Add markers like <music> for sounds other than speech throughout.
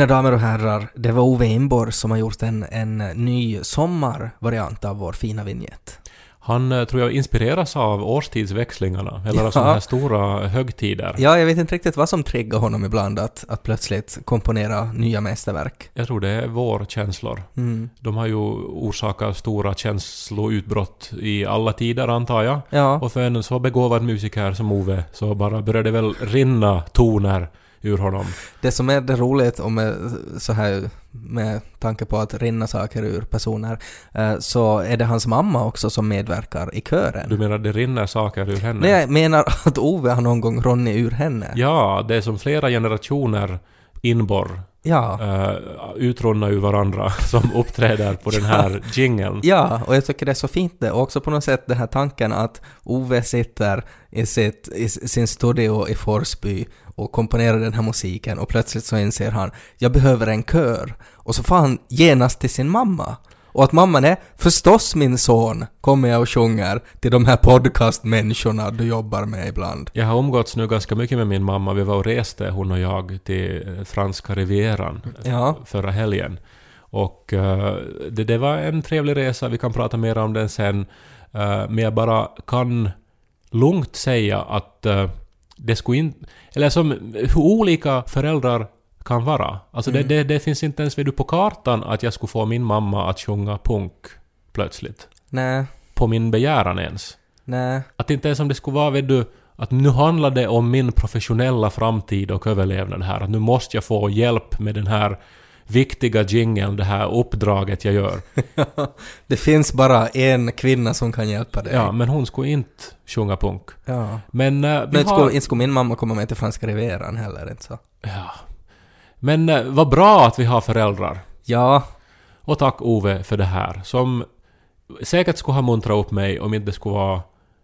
Mina damer och herrar, det var Ove Inborg som har gjort en, en ny sommarvariant av vår fina vignett. Han eh, tror jag inspireras av årstidsväxlingarna, eller Ja. av sådana här stora högtider. Ja, jag vet inte riktigt vad som triggar honom ibland att, att plötsligt komponera nya mästerverk. Jag tror det är vårkänslor. Mm. De har ju orsakat stora känsloutbrott i alla tider antar jag. Ja, Och för en så begåvad musiker som Ove så bara började det väl rinna toner ur honom. det som är det roligt och med så här med tanke på att rinna saker ur personer, eh, så är det hans mamma också som medverkar i kören. Du menar det rinner saker ur henne? Nej, jag menar att Ove har någon gång runnit ur henne. Ja, det är som flera generationer inborr Ja. uh, utrunna ur varandra <laughs> som uppträder på den här jingeln. Ja, och jag tycker det är så fint det. Och också på något sätt den här tanken att Ove sitter i, sitt, i sin studio i Forsby och komponerar den här musiken och plötsligt så inser han jag behöver en kör. Och så får han genast till sin mamma. Och att mamman är förstås min son, kommer jag och sjunger till de här podcastmänniskorna du jobbar med ibland. Jag har umgåtts nu ganska mycket med min mamma. Vi var och reste, hon och jag, till eh, franska rivieran Ja. förra helgen. Och eh, det, det var en trevlig resa, vi kan prata mer om den sen. Eh, men jag bara kan lugnt säga att uh, det skulle inte... Eller som hur olika föräldrar kan vara. Alltså Mm. det, det, det finns inte ens vid du på kartan att jag skulle få min mamma att sjunga punk plötsligt. Nej, På min begäran ens. nej. Att inte ens om det skulle vara, vet du, att nu handlar det om min professionella framtid och överlevnad här. Att nu måste jag få hjälp med den här viktiga jingeln, det här uppdraget jag gör. <laughs> det finns bara en kvinna som kan hjälpa dig. Ja, men hon skulle inte sjunga punk. ja. Men uh, vi Men har... skulle, inte skulle min mamma komma med till franska rivieran heller, inte så. Ja. Men uh, vad bra att vi har föräldrar. Ja, Och tack Ove för det här. Som säkert skulle ha muntrat upp mig om inte det skulle vara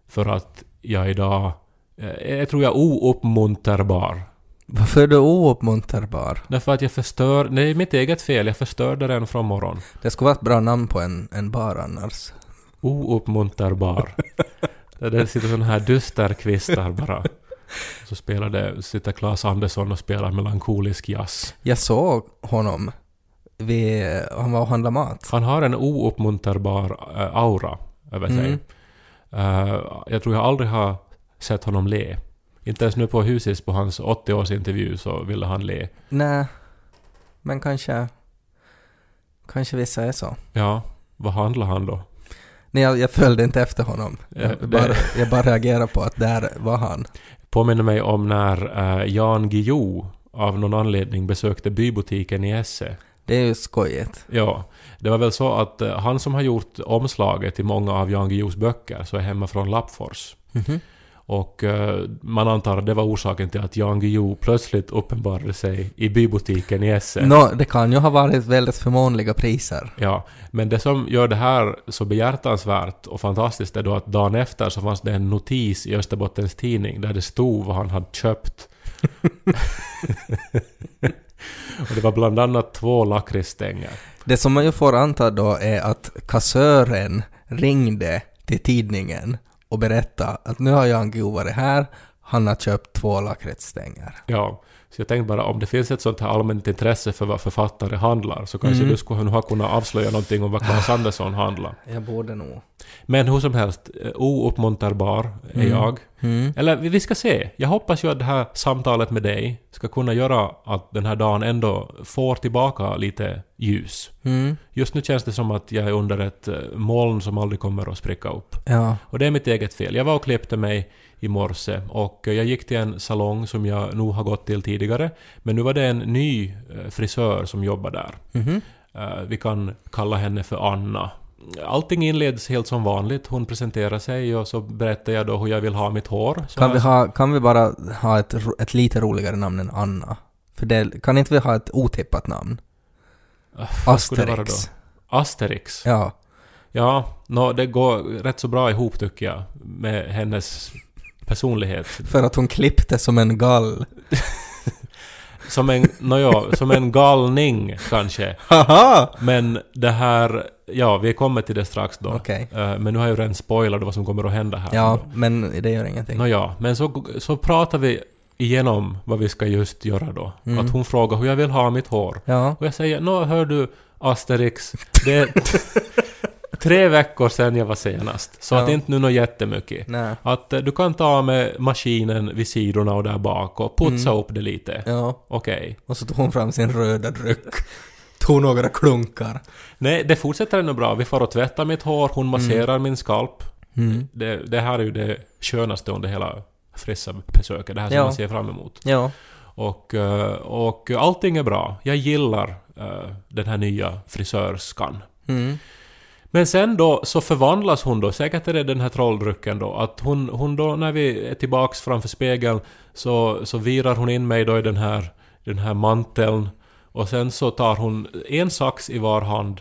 för att jag idag... eh, Jag tror jag är ouppmunterbar. Varför är du ouppmunterbar? Därför att jag förstör... Det är mitt eget fel. Jag förstörde den från morgon. Det skulle vara ett bra namn på en, en bar annars. Ouppmunterbar. <laughs> Där det sitter sådana här dysterkvistar bara. Så spelar det, sitter Claes Andersson och spelar melankolisk jazz. Jag såg honom vid, han var och handlade mat. Han har en ouppmunterbar eh, aura över sig. Mm. Eh, jag tror jag aldrig har sett honom le. Inte ens nu på Husis på hans 80-årsintervju så ville han le. Nej, men kanske, kanske vissa är så. Ja, vad handlar han då? Nej, jag, jag följde inte efter honom. Ja, Jag, det- bara, jag bara reagerade på att där var han. Påminner mig om när eh, Jan Guillou av någon anledning besökte bybutiken i Esse. Det är ju skojigt. Ja, det var väl så att eh, han som har gjort omslaget till många av Jan Guillous böcker så är hemma från Lappfors. Mhm. Och eh, man antar att det var orsaken till att Jan Guillou plötsligt uppenbarade sig i bybutiken i Esse. Nå, det kan ju ha varit väldigt förmånliga priser. Ja, men det som gör det här så behjärtansvärt och fantastiskt är då att dagen efter så fanns det en notis i Österbottens Tidning där det stod vad han hade köpt. <laughs> och det var bland annat två lakritsstänger. Det som man ju får anta då är att kassören ringde till tidningen och berättade att nu har Jan Guillou varit här, han har köpt två lakritsstänger. Ja, så jag tänkte bara om det finns ett sånt här allmänt intresse för vad författare handlar så kanske Mm. du skulle ha kunnat avslöja någonting om vad Claes Andersson handlar. Jag borde nog. Men hur som helst, eh, ouppmunterbar är Mm. jag. Mm. Eller vi ska se. Jag hoppas ju att det här samtalet med dig ska kunna göra att den här dagen ändå får tillbaka lite ljus. Mm. Just nu känns det som att jag är under ett eh, moln som aldrig kommer att spricka upp. Ja. Och det är mitt eget fel. Jag var och klippte mig i morse och eh, jag gick till en salong som jag nog har gått till tidigare. Men nu var det en ny frisör som jobbar där. Mhm. Eh, Vi kan kalla henne för Anna. Allting inleds helt som vanligt. Hon presenterar sig och så berättar jag då hur jag vill ha mitt hår. Så Kan, vi ha, kan vi bara ha ett, ett lite roligare namn än Anna? För det, kan inte vi ha ett otippat namn? Det vara Asterix. Asterix? Ja. Ja, nå, det går rätt så bra ihop tycker jag med hennes personlighet. För att hon klippte som en gall. <laughs> Som en, nåja, som en galning kanske. Haha! Men det här, ja vi kommer till det strax då. Okej. Eh, Men nu har jag ju redan spoilat vad som kommer att hända här. Ja, men det gör ingenting. Nåja, men så, så pratar vi igenom vad vi ska just göra då. Mm. Att hon frågar hur jag vill ha mitt hår. Ja. Och jag säger, nå hör du Asterix, det är <laughs> tre veckor sedan jag var senast. Så Ja. att inte nu något jättemycket. Nej. Att eh, du kan ta med maskinen vid sidorna och där bak och putsa upp det lite. Mm. Ja. Okej. Och så tog hon fram sin röda dryck. Tog några klunkar. Nej, det fortsätter ännu bra. Vi får och tvätta mitt hår, hon masserar min skalp. Mm. Det, det här är ju det skönaste under hela frissa-besöket. Det här som Ja. man ser fram emot. Ja. Och, eh, och allting är bra. Jag gillar eh, den här nya frisörskan. Mm. Men sen då så förvandlas hon då, säkert är det den här trolldrycken då, att hon, hon då när vi är tillbaks framför spegeln så, så virar hon in mig då i den här, den här manteln och sen så tar hon en sax i var hand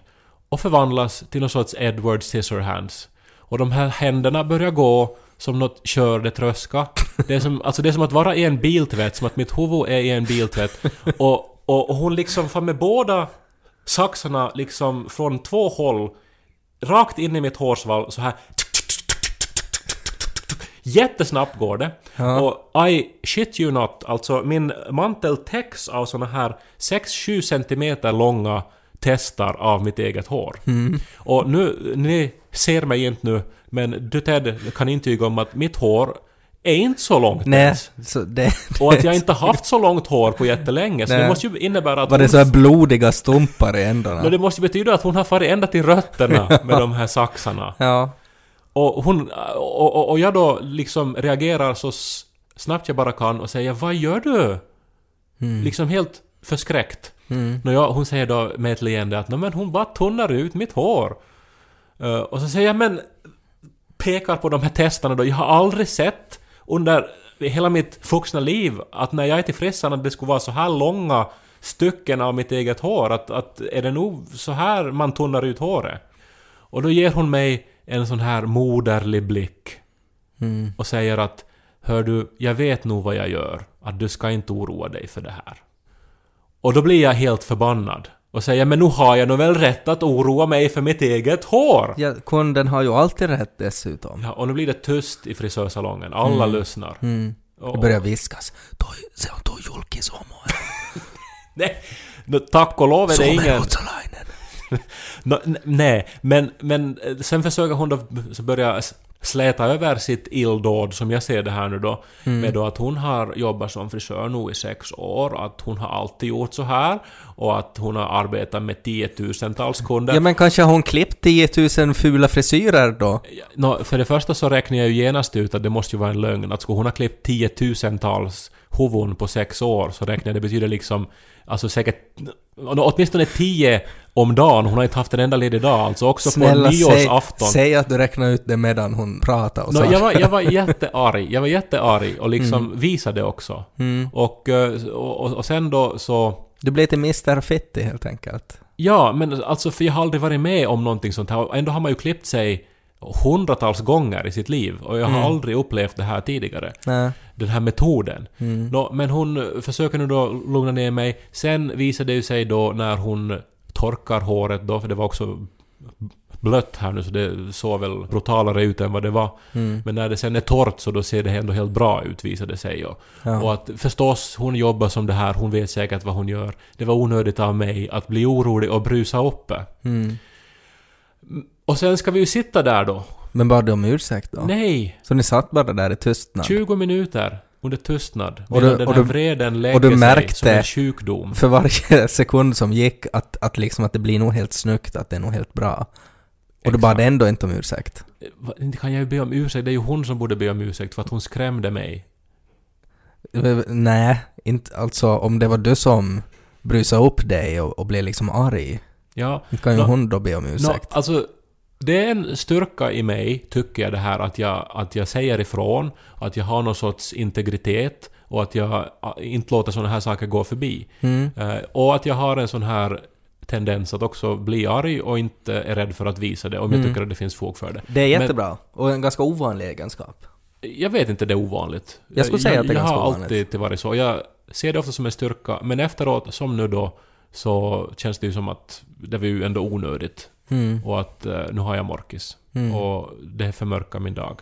och förvandlas till någon sorts Edward Scissorhands. Och de här händerna börjar gå som något körde tröska. Det är som, alltså det är som att vara i en biltvätt, som att mitt huvud är i en biltvätt. Och, och, och hon liksom får med båda saxarna liksom från två håll rakt in i mitt hårsvall så här Jättesnabbt går det. Ja. Och I shit you not, alltså min mantel täcks av såna här 6-7 centimeter långa testar av mitt eget hår. Mm. Och nu, ni ser mig inte nu, men du Ted kan intyga om att mitt hår är inte så långt Nej, ens. så det... Och att jag inte haft så långt hår på jättelänge, så Nej. det måste ju innebära att Var det så här blodiga stumpar i ändarna? No, det måste ju betyda att hon har farit ända till rötterna <laughs> med de här saxarna. Ja. Och, hon, och, och, och jag då liksom reagerar så snabbt jag bara kan och säger Vad gör du? Liksom helt förskräckt. Mm. Jag, hon säger då med ett leende att "Nå, men hon bara tunnar ut mitt hår. Eh, och så säger jag men pekar på de här testerna då. Jag har aldrig sett under hela mitt vuxna liv att när jag är till frissan att det skulle vara så här långa stycken av mitt eget hår. Att, att är det nog så här man tunnar ut håret? Och då ger hon mig en sån här moderlig blick Mm. och säger att Hör du, jag vet nog vad jag gör. Att du ska inte oroa dig för det här. Och då blir jag helt förbannad. Och säger men nu har jag nog väl rätt att oroa mig för mitt eget hår. ja. Kunden har ju alltid rätt dessutom. Ja, och nu blir det tyst i frisörsalongen. Alla lyssnar. Mm. Det Och, börjar viskas. Se on tuo julkis homo. <laughs> nej, no, tack och lov är det ingen... <laughs> No, nej, men, men eh, sen försöker hon då börja släta över sitt illdåd som jag ser det här nu då. Med då att hon har jobbat som frisör nu i sex år, att hon har alltid gjort så här och att hon har arbetat med tiotusentals kunder. Ja men kanske har hon klippt 10 000 fula frisyrer då? Nå, för det första så räknar jag ju genast ut att det måste ju vara en lögn. Att skulle hon ha klippt tiotusentals huvuden på sex år så räknar det betyder liksom alltså säkert åtminstone tio om dagen. Hon har inte haft en enda ledig dag. Alltså också Snälla på säg, nyårsafton. säg att du räknar ut det medan hon pratar och så. jag, var, jag var jättearg. Jag var jättearg och liksom visade också. Mm. Och, eh, och, och, och sen då så... Du blev till Mr. Fitti helt enkelt. Ja, men alltså för jag har aldrig varit med om någonting sånt här. Och Ändå har man ju klippt sig hundratals gånger i sitt liv. Och jag har Mm. aldrig upplevt det här tidigare. Nej. Den här metoden. Mm. Nå, men hon försöker nu då lugna ner mig. Sen visar det ju sig då när hon torkar håret då, för det var också blött här nu så det såg väl brutalare ut än vad det var. Mm. Men när det sen är torrt så då ser det ändå helt bra ut visade det sig. Och, Ja. och att förstås, hon jobbar som det här, hon vet säkert vad hon gör. Det var onödigt av mig att bli orolig och brusa uppe. Mm. Och sen ska vi ju sitta där då. Men bad du om ursäkt då? Nej! Så ni satt bara där i tystnad? 20 minuter under tystnad. Och du- den och du- vreden lägger och du sig märkte- som en sjukdom. För varje <laughs> sekund som gick att, att liksom att det blir nog helt snyggt, att det är nog helt bra. Och du bad ändå inte om ursäkt. Inte kan jag ju be om ursäkt, det är ju hon som borde be om ursäkt för att hon skrämde mig. Eh, Nej, inte alltså om det var du som brusade upp dig och, och blev liksom arg. Ja, Inte kan ju Nå- hon då be om ursäkt. alltså, det är en styrka i mig, tycker jag det här, att jag, att jag säger ifrån, att jag har någon sorts integritet och att jag inte låter sådana här saker gå förbi. Mm. Eh, och att jag har en sån här tendens att också bli arg och inte är rädd för att visa det om jag Mm. tycker att det finns fog för det. Det är Men- jättebra. Och en ganska ovanlig egenskap. Jag vet inte, det är ovanligt. Jag skulle säga att det är jag ganska har ovanligt. alltid till varit så. Jag ser det ofta som en styrka, men efteråt, som nu då, så känns det ju som att det var ju ändå onödigt. Mm. Och att eh, nu har jag morkis. Mm. Och det förmörkar min dag.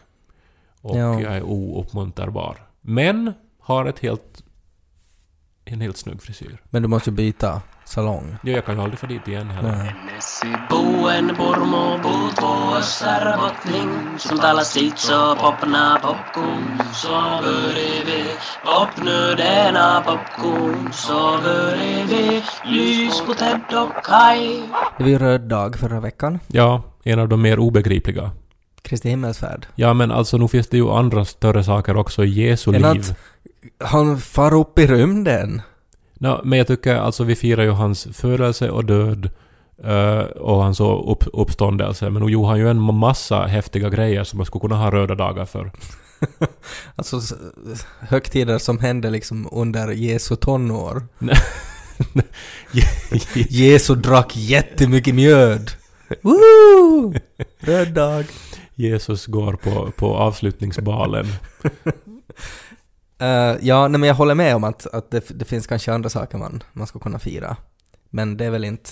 Och Ja. jag är ouppmunterbar. Men har ett helt, en helt snygg frisyr. Men du måste ju byta salong. Ja, jag kan ju aldrig få dit igen heller. Nej. Popna Så börjar vi Så börjar vi lys på Ted och Det var ju röd dag förra veckan. Ja, en av de mer obegripliga. Kristi himmelsfärd. Ja, men alltså nu finns det ju andra större saker också i Jesu Än liv. att han far upp i rymden. Ja, men jag tycker alltså vi firar ju hans födelse och död eh, och hans upp, uppståndelse. Men nu gjorde han ju en massa häftiga grejer som man skulle kunna ha röda dagar för. <laughs> Alltså högtider som hände liksom under Jesu tonår. <laughs> Jesu drack jättemycket mjöd. <laughs> Woo! Röd dag. Jesus går på, på avslutningsbalen. Eh, ja, nej, men jag håller med om att, att det, det finns kanske andra saker man, man ska kunna fira. Men det är väl inte...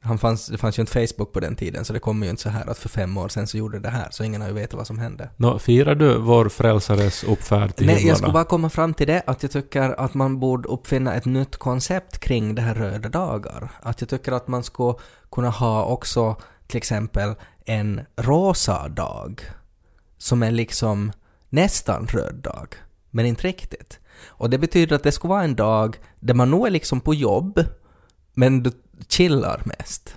Han fanns, det fanns ju inte Facebook på den tiden, så det kommer ju inte så här att för fem år sedan så gjorde det här, så ingen har ju vetat vad som hände. Nå, firar du vår frälsares uppfärd till Nej, jag himlarna? skulle bara komma fram till det, att jag tycker att man borde uppfinna ett nytt koncept kring det här röda dagar. Att jag tycker att man skulle kunna ha också till exempel en rosa dag, som är liksom nästan röd dag, men inte riktigt. Och det betyder att det skulle vara en dag där man nog är liksom på jobb, men du chillar mest.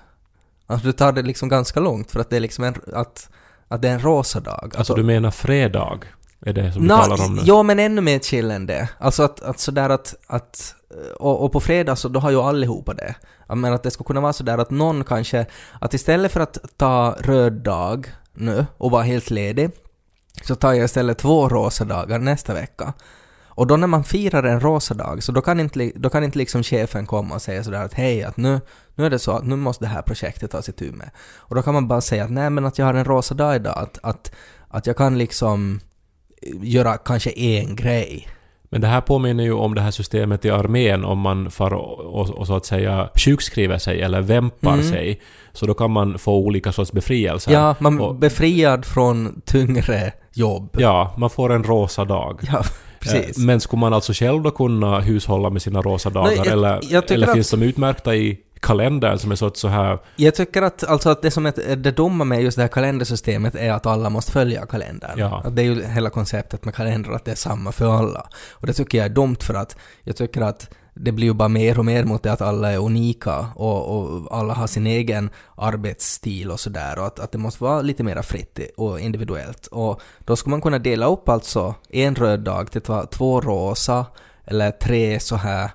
Alltså du tar det liksom ganska långt för att det är liksom en, att, att det är en rosa dag. Alltså du menar fredag? Är det som du Nå, talar om nu? Ja, men ännu mer chill än det. Alltså att, att sådär att, att och, och på fredag så då har ju allihopa det. Jag menar att det skulle kunna vara sådär att någon kanske, att istället för att ta röd dag nu och vara helt ledig, så tar jag istället två rosa dagar nästa vecka. Och då när man firar en rosa dag, så då kan inte, då kan inte liksom chefen komma och säga sådär att hej, att nu, nu är det så att nu måste det här projektet tas itu med. Och då kan man bara säga att nej men att jag har en rosa dag idag, att, att, att jag kan liksom göra kanske en grej. Men det här påminner ju om det här systemet i armén om man far och, och, så att säga sjukskriver sig eller vämpar Mm. sig. Så då kan man få olika sorts befrielser. Ja, man Och- befriad från tyngre jobb. Ja, man får en rosa dag. Ja, precis. Eh, Men skulle man alltså själv då kunna hushålla med sina rosa dagar? Nej, jag- eller jag eller att- finns de utmärkta i kalendern som är sorts så här... Jag tycker att, alltså att det som är det dumma med just det här kalendersystemet är att alla måste följa kalendern. Ja. Att det är ju hela konceptet med kalendrar, att det är samma för alla. Och det tycker jag är dumt för att jag tycker att det blir ju bara mer och mer mot det att alla är unika och, och alla har sin egen arbetsstil och sådär och att, att det måste vara lite mer fritt och individuellt. Och då skulle man kunna dela upp alltså en röd dag till två- två rosa eller tre så här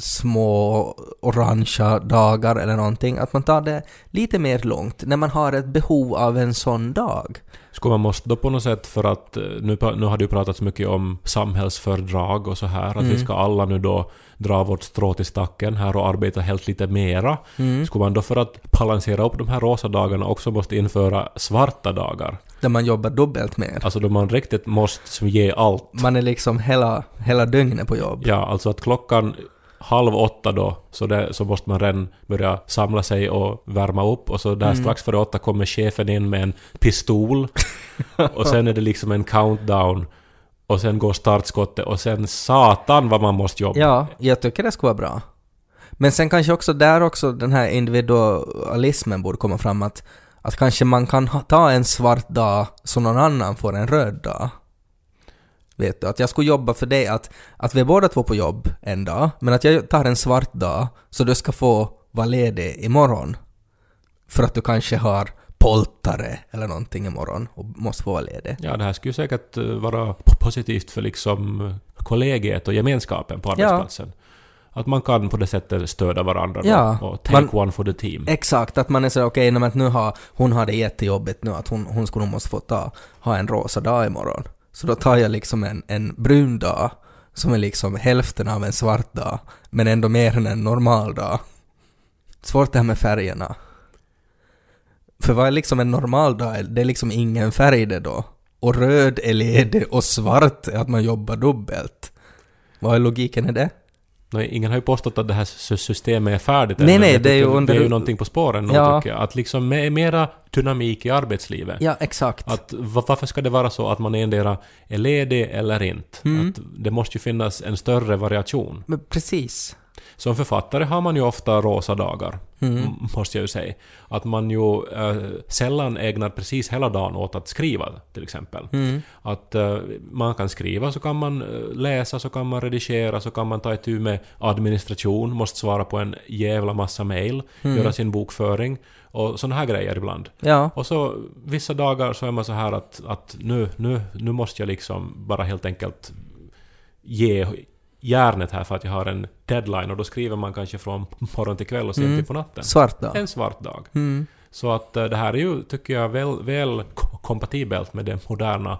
små orangea dagar eller någonting. Att man tar det lite mer långt när man har ett behov av en sån dag. Skulle man måste då på något sätt för att eh, nu, nu har det ju pratats mycket om samhällsfördrag och så här att Mm. vi ska alla nu då dra vårt strå till stacken här och arbeta helt lite mera. Mm. Skulle man då för att balansera upp de här rosa dagarna också måste införa svarta dagar? Där man jobbar dubbelt mer. Alltså då man riktigt måste ge allt. Man är liksom hela, hela dygnet på jobb. Ja, alltså att klockan halv åtta då, så, det, så måste man redan börja samla sig och värma upp och så där Mm. strax före åtta kommer chefen in med en pistol <laughs> och sen är det liksom en countdown och sen går startskottet och sen satan vad man måste jobba. Ja, jag tycker det skulle vara bra. Men sen kanske också där också den här individualismen borde komma fram att, att kanske man kan ha, ta en svart dag så någon annan får en röd dag. Vet du, att jag skulle jobba för dig, att, att vi båda två på jobb en dag, men att jag tar en svart dag så du ska få vara ledig imorgon. För att du kanske har poltare eller någonting imorgon och måste få vara ledig. Ja, det här skulle säkert eh, vara positivt för liksom eh, kollegiet och gemenskapen på Ja. arbetsplatsen. Att man kan på det sättet stödja varandra då Ja, och take man- one for the team. Exakt, att man är så okej, okay, nu har hon har det jättejobbigt nu, att hon, hon skulle nog måste få ta, ha en rosa dag imorgon. Så då tar jag liksom en, en brun dag, som är liksom hälften av en svart dag, men ändå mer än en normal dag. Svårt det här med färgerna. För vad är liksom en normal dag? Det är liksom ingen färg det då. Och röd är ledig och svart är att man jobbar dubbelt. Vad är logiken i det? Nej, ingen har ju påstått att det här sy- systemet är färdigt Nej, än, men nej, det är ju under- Det är ju någonting på spåren nu, Ja. tycker jag. Att liksom med mera dynamik i arbetslivet. Ja, exakt. Att va- varför ska det vara så att man endera är ledig eller inte? Mm. Att det måste ju finnas en större variation. Men precis. Som författare har man ju ofta rosa dagar, Mm. måste jag ju säga. Att man ju eh, sällan ägnar precis hela dagen åt att skriva, till exempel. Mm. Att eh, man kan skriva, så kan man eh, läsa, så kan man redigera, så kan man ta itu med administration, måste svara på en jävla massa mail, Mm. göra sin bokföring och såna här grejer ibland. Ja. Och så vissa dagar så är man så här att, att nu, nu, nu måste jag liksom bara helt enkelt ge järnet här för att jag har en deadline och då skriver man kanske från morgon till kväll och sent Mm. till på natten. Svart dag. En svart dag. Mm. Så att eh, det här är ju, tycker jag, väl, väl ko- kompatibelt med det moderna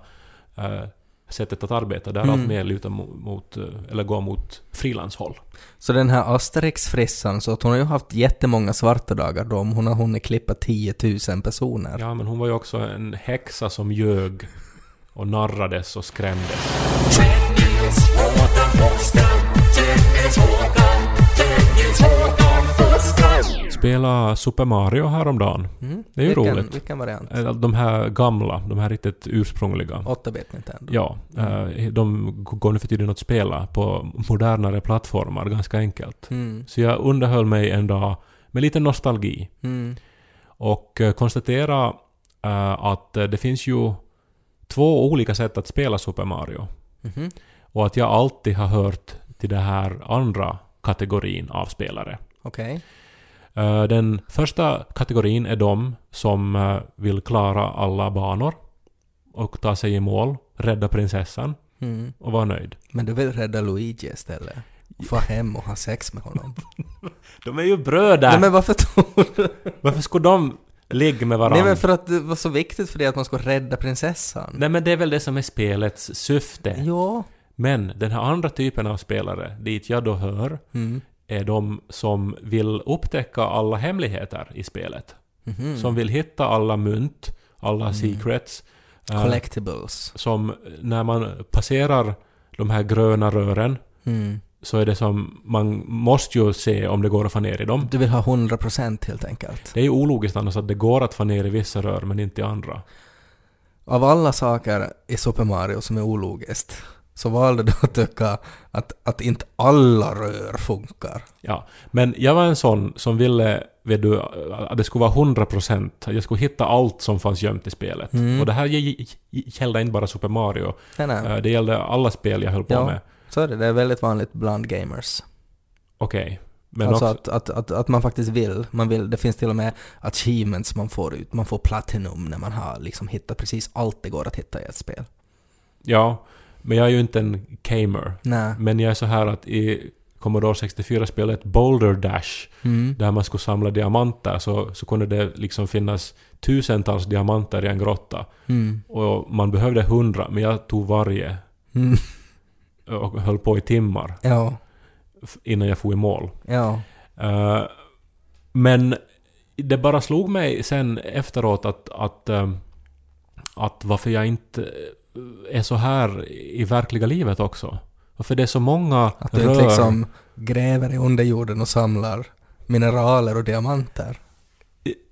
eh, sättet att arbeta. Där Mm. allt mer lutar mot, mot, eh, eller går mot frilanshåll. Så den här Asterix-frissan, så att hon har ju haft jättemånga svarta dagar då, om hon har hunnit klippa 10 000 personer. Ja, men hon var ju också en häxa som ljög och narrades och skrämdes. Spela Super Mario häromdagen. Mm. Det är ju vilken, roligt. Vilken variant? Eh, De här gamla, de här riktigt ursprungliga. 8-bit Nintendo. Ja, Mm. eh, de går nu för tiden att spela på modernare plattformar ganska enkelt. Mm. Så jag underhöll mig en dag med lite nostalgi Mm. och eh, konstatera att det finns ju två olika sätt att spela Super Mario. Mhm. Och att jag alltid har hört till den här andra kategorin av spelare. Okej. Eh, Den första kategorin är de som eh, vill klara alla banor och ta sig i mål, rädda prinsessan Mm. och vara nöjd. Men du vill rädda Luigi istället? Få hem och ha sex med honom? <laughs> De är ju bröder! Nej men varför tror du? Varför skulle de ligga med varandra? Nej men för att det var så viktigt för dig att man skulle rädda prinsessan. Nej men det är väl det som är spelets syfte. Ja. Men den här andra typen av spelare, dit jag då hör, Mm. Är de som vill upptäcka alla hemligheter i spelet. Mhm. Som vill hitta alla mynt, alla Mm. secrets. eh, Collectibles. som när man passerar de här gröna rören Mm. så är det som, man måste ju se om det går att få ner i dem. Du vill ha 100% helt enkelt. Det är ju ologiskt annars att det går att få ner i vissa rör men inte i andra. Av alla saker i Super Mario som är ologiskt så valde du att tycka att, att inte alla rör funkar. Ja, men jag var en sån som ville, vet du, att det skulle vara 100%. att Jag skulle hitta allt som fanns gömt i spelet. Mm. Och det här gällde inte bara Super Mario. Nej, nej. Eh, Det gällde alla spel jag höll på Ja. med. Så är det. Det är väldigt vanligt bland gamers. Okej. Men alltså också, att, att, att, att man faktiskt vill. Man vill. Det finns till och med achievements man får ut. Man får platinum när man har liksom hittat precis allt det går att hitta i ett spel. ja, men jag är ju inte en gamer. Nej. Men jag är så här att i Commodore 64-spelet Boulder Dash, Mm. där man skulle samla diamanter, så, så kunde det liksom finnas tusentals diamanter i en grotta. Mm. Och man behövde hundra, men jag tog varje Mm. och höll på i timmar Ja. innan jag får i mål. Ja. Eh, men det bara slog mig sen efteråt att, att, eh, att varför jag inte är så här i verkliga livet också. Varför det är så många Att du inte liksom gräver i underjorden och samlar mineraler och diamanter.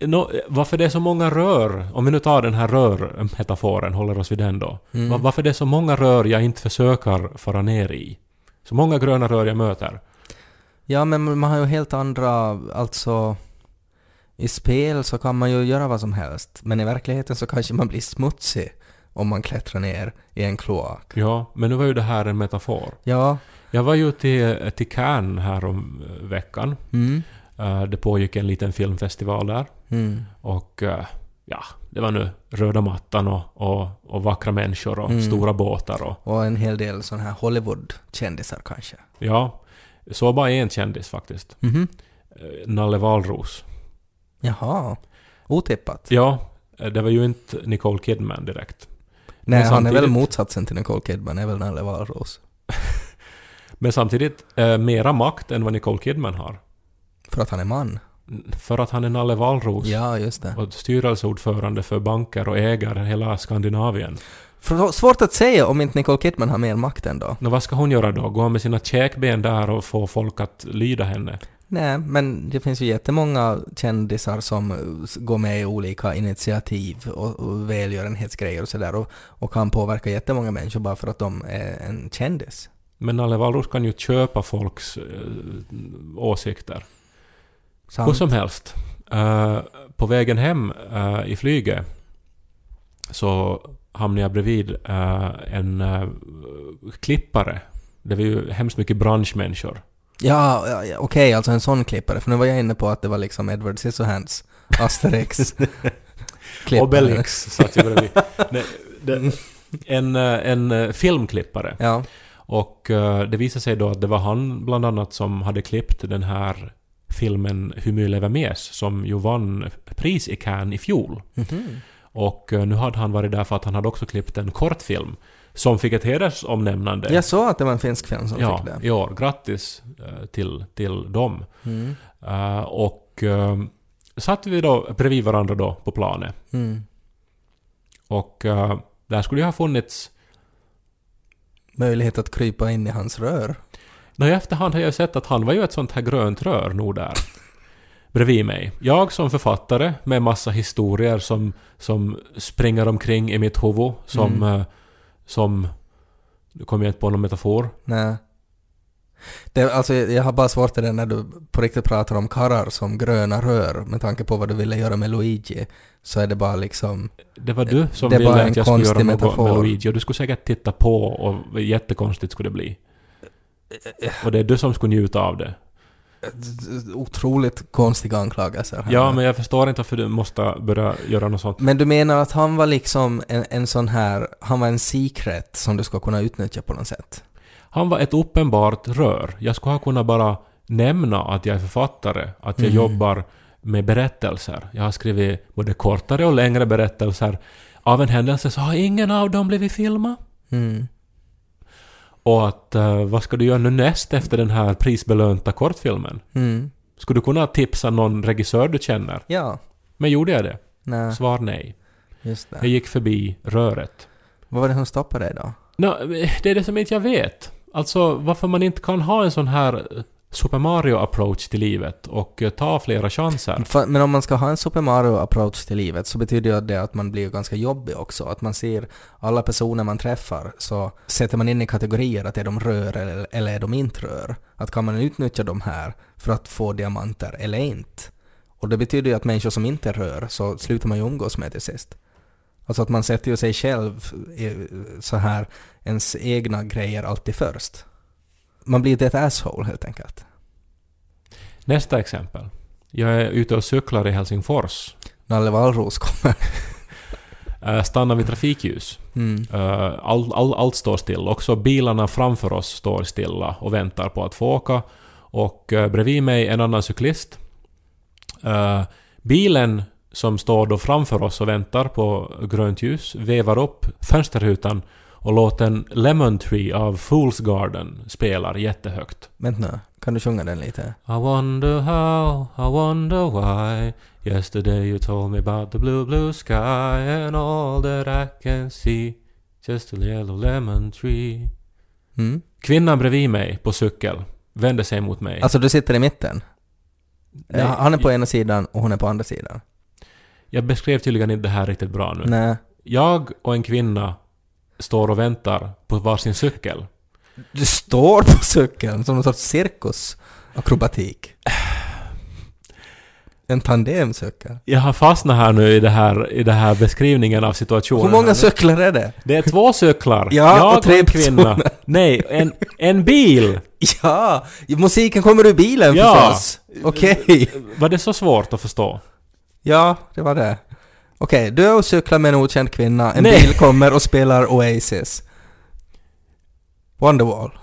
Nå, varför det är så många rör, om vi nu tar den här rörmetaforen, håller oss vid den då. Mm. Va- Varför det är så många rör jag inte försöker fara ner i. Så många gröna rör jag möter. Ja, men man har ju helt andra, alltså... I spel så kan man ju göra vad som helst, men i verkligheten så kanske man blir smutsig om man klättrar ner i en kloak. Ja, men nu var ju det här en metafor. Ja. Jag var ju till, till Cannes här om eh, veckan. Mm. Eh, Det pågick en liten filmfestival där. Mm. Och eh, ja, det var nu röda mattan och, och, och vackra människor och Mm. stora båtar och Och en hel del sådana här Hollywood-kändisar kanske. ja, så bara en kändis faktiskt. Mhm. Eh, Nalle Wahlroos. Jaha. Otippat. Ja, det var ju inte Nicole Kidman direkt. Nej, han är väl motsatsen till Nicole Kidman, är väl Nalle Wahlroos. <laughs> Men samtidigt eh, mera makt än vad Nicole Kidman har. För att han är man. För att han är Nalle Wahlroos. Ja, just det. Och styrelseordförande för banker och äger hela Skandinavien. För, svårt att säga om inte Nicole Kidman har mer makt ändå. Nå, vad ska hon göra då? Gå med sina käkben där och få folk att lyda henne? Nej, men det finns ju jättemånga kändisar som eh, går med i olika initiativ och, och välgörenhetsgrejer och sådär och, och kan påverka jättemånga människor bara för att de är en kändis. Men Nalle Wallros kan ju köpa folks eh, åsikter. Sant? Hur som helst. eh, på vägen hem eh, i flyget så hamnade jag bredvid en klippare. Det var ju hemskt mycket branschmänniskor. Ja, ja, ja okej, alltså en sån klippare. För nu var jag inne på att det var liksom Edward Scissorhands, Asterix <laughs> klippare. Obelix satt ju bredvid. Nej, det, en, eh, en eh, filmklippare. Ja. Och eh, det visade sig då att det var han bland annat som hade klippt den här filmen Humy lever mes som ju vann pris i Cannes i fjol. Mhm. Och eh, nu hade han varit där för att han hade också klippt en kortfilm som fick ett hedersomnämnande. Jag såg att det var en finsk film som ja, fick det. i år. Grattis eh, till, till dem. Mm. Eh, och uh, satt vi då bredvid varandra då på planet. Mm. Och eh, där skulle ju ha funnits... Möjlighet att krypa in i hans rör. Nå, i efterhand har jag sett att han var ju ett sånt här grönt rör nog där. bredvid mig. Jag som författare med massa historier som, som springer omkring i mitt huvud. Som... Mm. Eh, som nu kommer jag inte på någon metafor. Nej. Det, alltså, jag har bara svårt till det när du på riktigt pratar om karrar som gröna rör med tanke på vad du ville göra med Luigi. Så är det bara liksom... Det var du som ville att jag skulle göra något metafor. med Luigi och du skulle säkert titta på och jättekonstigt skulle det bli. Och det är du som skulle njuta av det. Otroligt konstiga anklagelser. här. Ja, men jag förstår inte varför du måste börja göra något sånt. Men du menar att han var liksom en, en sån här... Han var en secret som du ska kunna utnyttja på något sätt? Han var ett uppenbart rör. Jag skulle ha kunnat bara nämna att jag är författare, att jag Mm. jobbar med berättelser. Jag har skrivit både kortare och längre berättelser. Av en händelse så har ingen av dem blivit filmad. Mm. Och att eh, vad ska du göra nu näst efter den här prisbelönta kortfilmen? Mm. Skulle du kunna tipsa någon regissör du känner? Ja. Men gjorde jag det? Nej, Svar nej. just det. Jag gick förbi röret. Vad var det som stoppade dig då? Nå, det är det som inte jag vet. Alltså varför man inte kan ha en sån här eh, Super Mario-approach till livet och eh, ta flera chanser. Men om man ska ha en Super Mario-approach till livet så betyder ju det att man blir ganska jobbig också. Att man ser alla personer man träffar så sätter man in i kategorier att är de rör eller, eller är de inte rör. Att kan man utnyttja de här för att få diamanter eller inte. Och det betyder ju att människor som inte rör så slutar man ju umgås med till sist. Alltså att man sätter ju sig själv i, så här, ens egna grejer alltid först. Man blir ett asshole helt enkelt. Nästa exempel. Jag är ute och cyklar i Helsingfors. Nalle Wallros kommer. <laughs> Eh, Stannar vid trafikljus. Mm. Eh, All, all, allt står still. Också bilarna framför oss står stilla och väntar på att få åka. Och eh, bredvid mig en annan cyklist. Bilen som står då framför oss och väntar på grönt ljus vevar upp fönsterrutan och låten Lemon Tree av Fool's Garden spelar jättehögt. Vänta nu, kan du sjunga den lite? I wonder how, I wonder why Yesterday you told me about the blue blue sky And all that I can see Just a yellow lemon tree Mm. Kvinnan bredvid mig på cykel vänder sig mot mig. Alltså du sitter i mitten? Nej, han är på ena sidan och hon är på andra sidan? Jag beskrev tydligen inte det här riktigt bra nu. Nej. Jag och en kvinna står och väntar på varsin cykel. Du står på cykeln som någon sorts cirkusakrobatik. En tandemcykel. Jag har fastnat här nu i det här, i det här beskrivningen av situationen. Hur många cyklar är det? Det är två cyklar. Ja, jag och tre en kvinna. personer. Nej, en, en bil! Ja! Musiken kommer ur bilen Ja. förstås! Okej. Var det så svårt att förstå? Ja, det var det. Okej, du är och cyklar med en okänd kvinna, en Nej. bil kommer och spelar Oasis. Wonderwall. <laughs>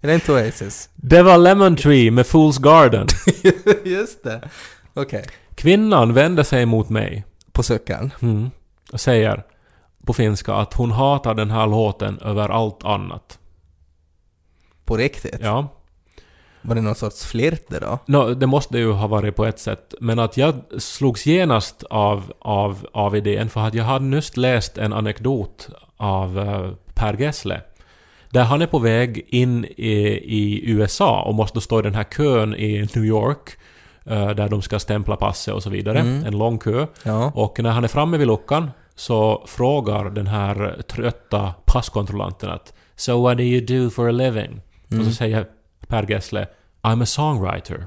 är det inte Oasis? Det var Lemon Tree med Fool's Garden. <laughs> Just det. Okej. Kvinnan vänder sig mot mig På cykeln. mm, och säger på finska att hon hatar den här låten över allt annat. På riktigt. Ja. Var det någon sorts flirt det då? Nå, det måste ju ha varit på ett sätt, men att jag slogs genast av, av, av idén för att jag hade nyss läst en anekdot av eh, Per Gessle. Där han är på väg in i, i USA och måste stå i den här kön i New York eh, där de ska stämpla passet och så vidare. En lång kö. Ja. Och när han är framme vid luckan så frågar den här trötta passkontrollanten att “So what do you do for a living?” Och så säger Per Gessle “I'm a songwriter”.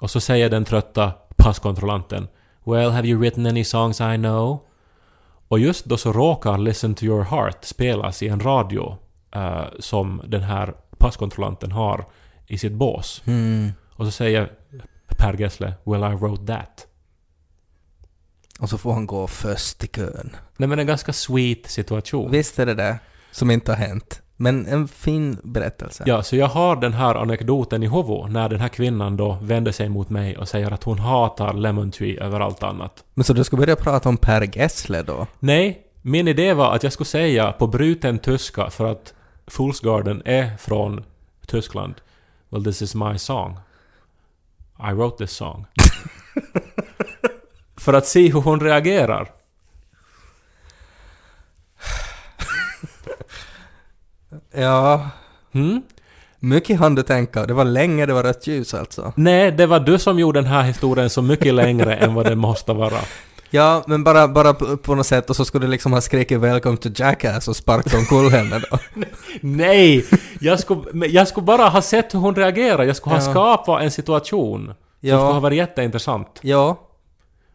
Och så säger den trötta passkontrollanten “Well, have you written any songs I know?” Och just då så råkar “Listen to your heart” spelas i en radio eh, som den här passkontrollanten har i sitt bås. Mm. Och så säger Per Gessle “Well, I wrote that”. Och så får han gå först i kön. Nej men en ganska sweet situation. Visst är det det som inte har hänt. Men en fin berättelse. Ja, så jag har den här anekdoten i huvudet när den här kvinnan då vänder sig mot mig och säger att hon hatar Lemon Tree över allt annat. Men så du ska börja prata om Per Gessle då? Nej, min idé var att jag skulle säga på bruten tyska för att Fools Garden är från Tyskland. Well, this is my song. I wrote this song. <laughs> för att se hur hon reagerar. Ja, Mm? mycket hann du tänka. Det var länge det var rött ljus alltså. Nej, det var du som gjorde den här historien så mycket längre än vad den måste vara. Ja, men bara, bara på, något sätt och så skulle du liksom ha skrikit 'Welcome to Jackass' och sparkat omkull henne då. <laughs> Nej! Jag skulle, jag skulle bara ha sett hur hon reagerar. Jag skulle ha Ja. skapat en situation som Ja. skulle ha varit jätteintressant. Ja,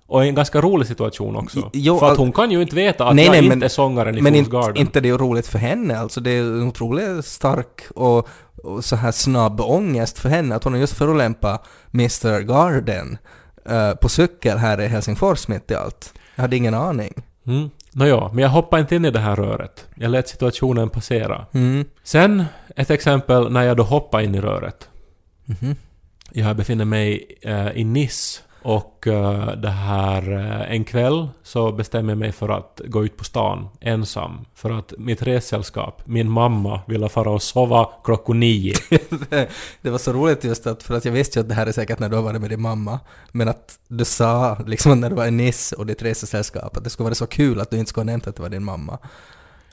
Och en ganska rolig situation också. Jo, för att hon kan ju inte veta att Nej, jag nej, inte men- är sångaren i men Fools inte, Garden. inte det är roligt för henne alltså. Det är en otroligt stark och, och så här snabb ångest för henne att hon har just förolämpat Mr Garden eh, på cykel här i Helsingfors mitt i allt. Jag hade ingen aning. Mm. Nåja, men jag hoppade inte in i det här röret. Jag lät situationen passera. Mm. Sen ett exempel när jag då hoppade in i röret. Mhm. Jag befinner mig eh, i Nice och eh, det här eh, en kväll så bestämmer jag mig för att gå ut på stan ensam. För att mitt ressällskap, min mamma, ville fara och sova klockan nio. <laughs> det var så roligt just att, för att jag visste ju att det här är säkert när du har varit med din mamma, men att du sa liksom när du var i Nice och ditt resesällskap att det skulle vara så kul att du inte skulle ha nämnt att det var din mamma.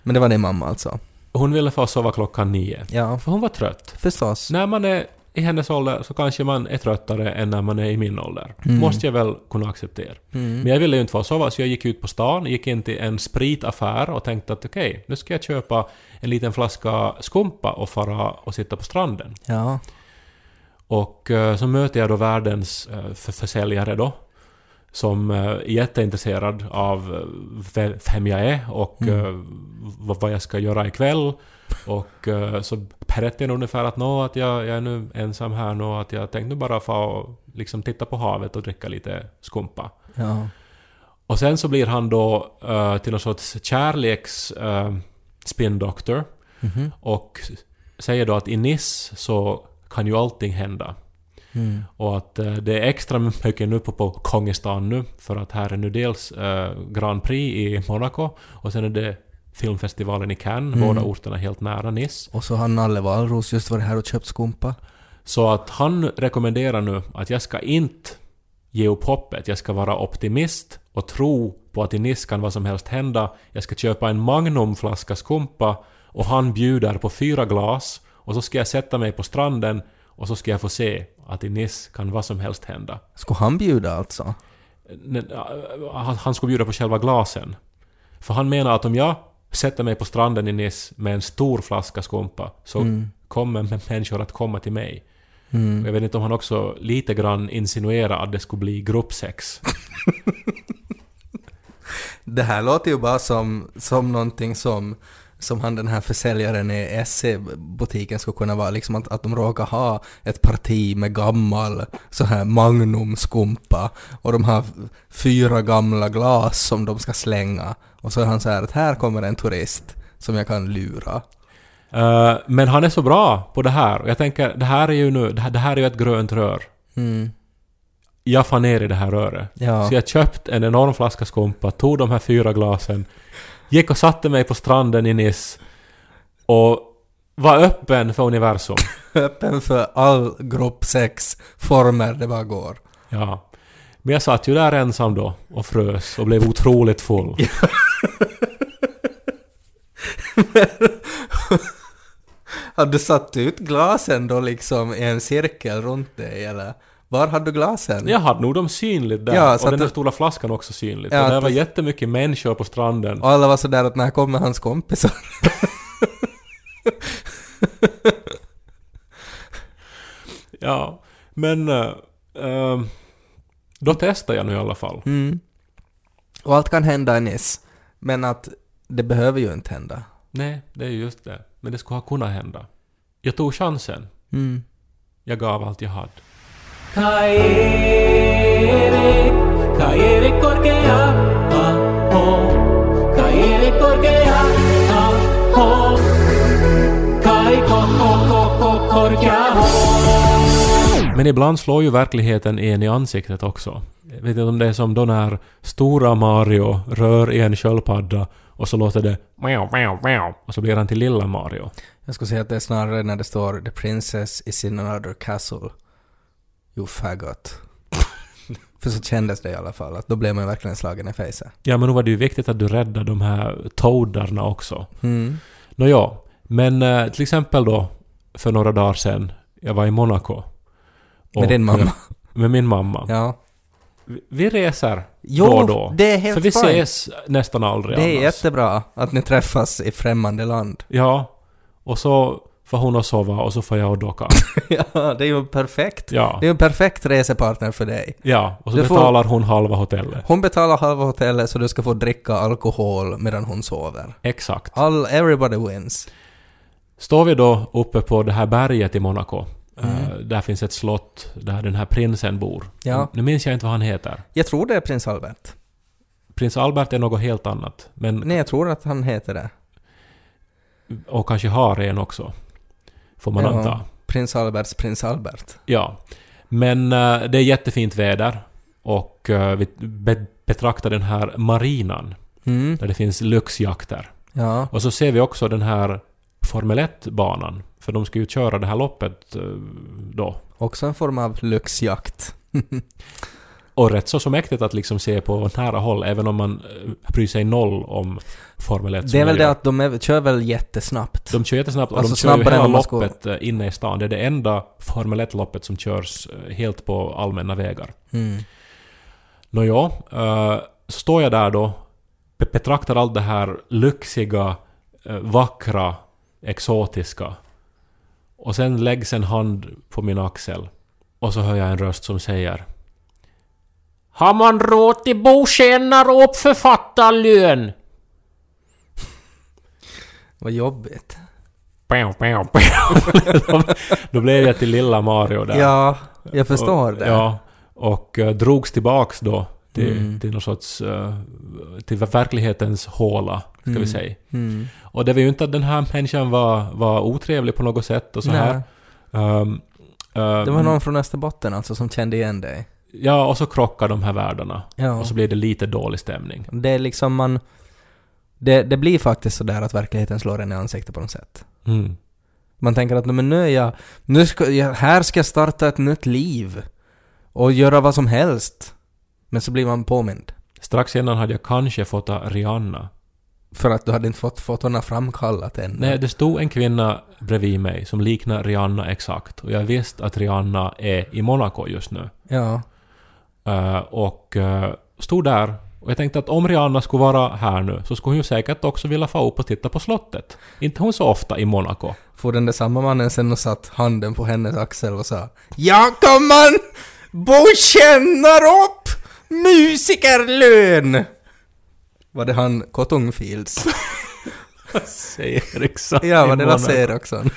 Men det var din mamma alltså? Hon ville få sova klockan nio. Ja, För hon var trött. förstås. När man är i hennes ålder så kanske man är tröttare än när man är i min ålder. Måste jag väl kunna acceptera. Mm. Men jag ville ju inte få sova så jag gick ut på stan, gick in till en spritaffär och tänkte att okej, nu ska jag köpa en liten flaska skumpa och fara och sitta på stranden. Ja. Och eh, så möter jag då världens eh, för- försäljare då. Som eh, är jätteintresserad av eh, ve- vem jag är och Mm. eh, vad jag ska göra ikväll. Och eh, så berättade jag ungefär att, nå, att jag, jag är nu ensam här nu att jag tänkte bara få och liksom titta på havet och dricka lite skumpa. Ja. Och sen så blir han då eh, till någon sorts kärleks uh, spindoktor Mhm. och säger då att i Nice så kan ju allting hända. Mm. Och att eh, det är extra mycket nu på, på Kongestan nu för att här är nu dels eh, Grand Prix i Monaco och sen är det filmfestivalen i Cannes, Mm. båda orterna helt nära Nice. Och så har Nalle Wahlroos just varit här och köpt skumpa. Så att han rekommenderar nu att jag ska inte ge upp hoppet, jag ska vara optimist och tro på att i Nice kan vad som helst hända. Jag ska köpa en Magnumflaska skumpa och han bjuder på fyra glas och så ska jag sätta mig på stranden och så ska jag få se att i Nice kan vad som helst hända. Skulle han bjuda alltså? Han skulle bjuda på själva glasen. För han menar att om jag sätter mig på stranden i Nice med en stor flaska skumpa så Mm. kommer människor att komma till mig. Mm. Jag vet inte om han också lite grann insinuerar att det skulle bli gruppsex. <laughs> Det här låter ju bara som, som någonting som, som han den här försäljaren i SE-butiken skulle kunna vara, liksom att, att de råkar ha ett parti med gammal så här Magnum skumpa och de har fyra gamla glas som de ska slänga och så är han så här att här kommer en turist som jag kan lura. Eh, men han är så bra på det här. Och jag tänker, det här är ju nu, det här, det här är ju ett grönt rör. Mm. Jag fann ner i det här röret. Ja. Så jag köpte en enorm flaska skumpa, tog de här fyra glasen, gick och satte mig på stranden i Nice och Var öppen för universum. <laughs> Öppen för all grupp sex former det bara går. Ja. Men jag satt ju där ensam då och frös och blev otroligt full. <laughs> Hade du satt ut glasen då liksom i en cirkel runt dig eller? Var hade du glasen? Jag hade nog dem synligt där. Ja, så och den där du- stora flaskan också synligt. Ja, och det var du- jättemycket människor på stranden. Och alla var sådär att när kommer hans kompisar? <laughs> Ja. Men... ehm, då testade jag nu i alla fall. Mm. Och allt kan hända i Nice. Men att det behöver ju inte hända. Nej, det är ju just det. Men det skulle ha kunnat hända. Jag tog chansen. Mm. Jag gav allt jag hade. Kaerik, Kaerik korkea, aho. Kaerik korkea, aho. Kai koko koko korkea, ho. Men ibland slår ju verkligheten en i ansiktet också. Jag vet inte om det är som då när stora Mario rör i en sköldpadda och så låter det meow, meow, meow och så blir han till lilla Mario. Jag skulle säga att det är snarare när det står “The princess is in another castle”. You faggot. <laughs> För så kändes det i alla fall, att då blev man verkligen slagen i fejset. Ja, men nu var det ju viktigt att du räddade de här toadarna också. Mm. Nåja, men eh, till exempel då för några dagar sedan, jag var i Monaco. Med din mamma. Med min mamma. Ja. Vi- Vi reser Jo, då och då. det är helt För vi fine. ses nästan aldrig Det är annars. jättebra att ni träffas i främmande land. Ja. Och så får hon och sova och så får jag och docka. <laughs> ja, det är ju perfekt. Ja. Det är ju en perfekt resepartner för dig. Ja. Och så Du får- betalar hon halva hotellet. Hon betalar halva hotellet så du ska få dricka alkohol medan hon sover. Exakt. All, everybody wins. Står vi då uppe på det här berget i Monaco. Mm. eh, där finns ett slott där den här prinsen bor. Ja. Nu minns jag inte vad han heter. Jag tror det är prins Albert. Prins Albert är något helt annat. Men, Nej, jag tror att han heter det. och kanske har en också. Får man Ja. anta. Prins Alberts prins Albert. Ja. Men eh, det är jättefint väder. Och eh, vi be- betraktar den här marinan. Mm. Där det finns lyxjakter. Ja. Och så ser vi också den här Formel 1-banan. För de ska ju köra det här loppet eh, då. Också en form av lyxjakt. <laughs> Och rätt så så mäktigt att liksom se på nära håll, även om man eh, bryr sig noll om Formel 1. det är väl det att de är, kör väl jättesnabbt. De kör jättesnabbt och Alltså de kör ju hela loppet eh, inne i stan. Det är det enda Formel 1-loppet som körs eh, helt på allmänna vägar. Mm. Nåja, uh, så står jag där då, be- betraktar allt det här lyxiga, vackra, exotiska. Och sen läggs en hand på min axel. Och så hör jag en röst som säger Har man råd till botjänare och författarlön? <laughs> Vad jobbigt. Pow, pow, pow. då, <laughs> då blev jag till lilla Mario där. Ja, jag förstår och, det. Ja, och uh, drogs tillbaks då till, Mm. till någon sorts... eh, till verklighetens håla, ska vi Mm. säga. Mm. Och det var ju inte att den här människan var, var otrevlig på något sätt och så Nej. här. Um, um, Det var någon från Österbotten alltså som kände igen dig. Ja, och så krockar de här världarna. Ja. Och så blir det lite dålig stämning. Det är liksom man... Det, det blir faktiskt sådär att verkligheten slår en i ansiktet på något sätt. Mm. Man tänker att "Nej, men nu är jag... Nu ska jag, här ska jag starta ett nytt liv. Och göra vad som helst. Men så blir man påmind. Strax innan hade jag kanske fått Rihanna. För att du hade inte fått fotona framkallat än. Nej, det stod en kvinna bredvid mig som liknar Rihanna exakt. Och jag visste att Rihanna är i Monaco just nu. Ja. Eh, och eh, stod där. Och jag tänkte att om Rihanna skulle vara här nu så skulle hon ju säkert också vilja få upp och titta på slottet. Inte hon så ofta i Monaco. Får den där samma mannen sen och satt handen på hennes axel och sa Ja kan man bokännar upp musikerlön! Var det han Kotungfields? <laughs> Säger exakt ja, var det. Lasse Eriksson?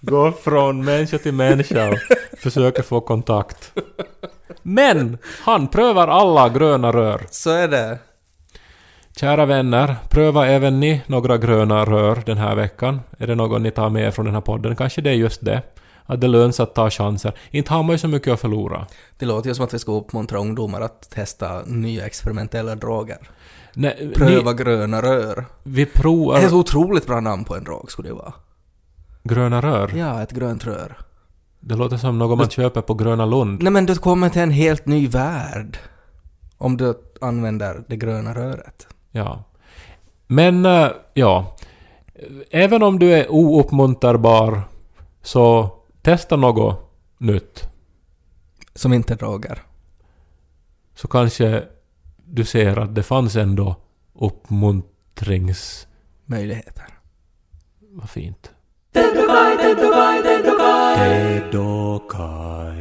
Gå från människa till människa <laughs> försöker få kontakt. <laughs> Men han prövar alla gröna rör. Så är det. Kära vänner, pröva även ni några gröna rör den här veckan. Är det något ni tar med er från den här podden? Kanske det är just det. Att det löns att ta chanser. Inte har man ju så mycket att förlora. Det låter ju som att vi ska uppmuntra ungdomar att testa nya experimentella droger. Nej, Pröva ni, gröna rör. vi Det är ett provar... otroligt bra namn på en drog skulle det vara. Gröna rör. Ja, ett grönt rör. Det låter som något man köper på Gröna Lund. Nej men du kommer till en helt ny värld. Om du använder det gröna röret. Ja. Men, eh, ja. Även om du är ouppmunterbar så testa något nytt. Som inte droger. Så kanske du ser att det fanns ändå uppmuntrings... Möjligheter. Vad fint. Te Dokai, Te Dokai, Te Dokai. Te Dokai.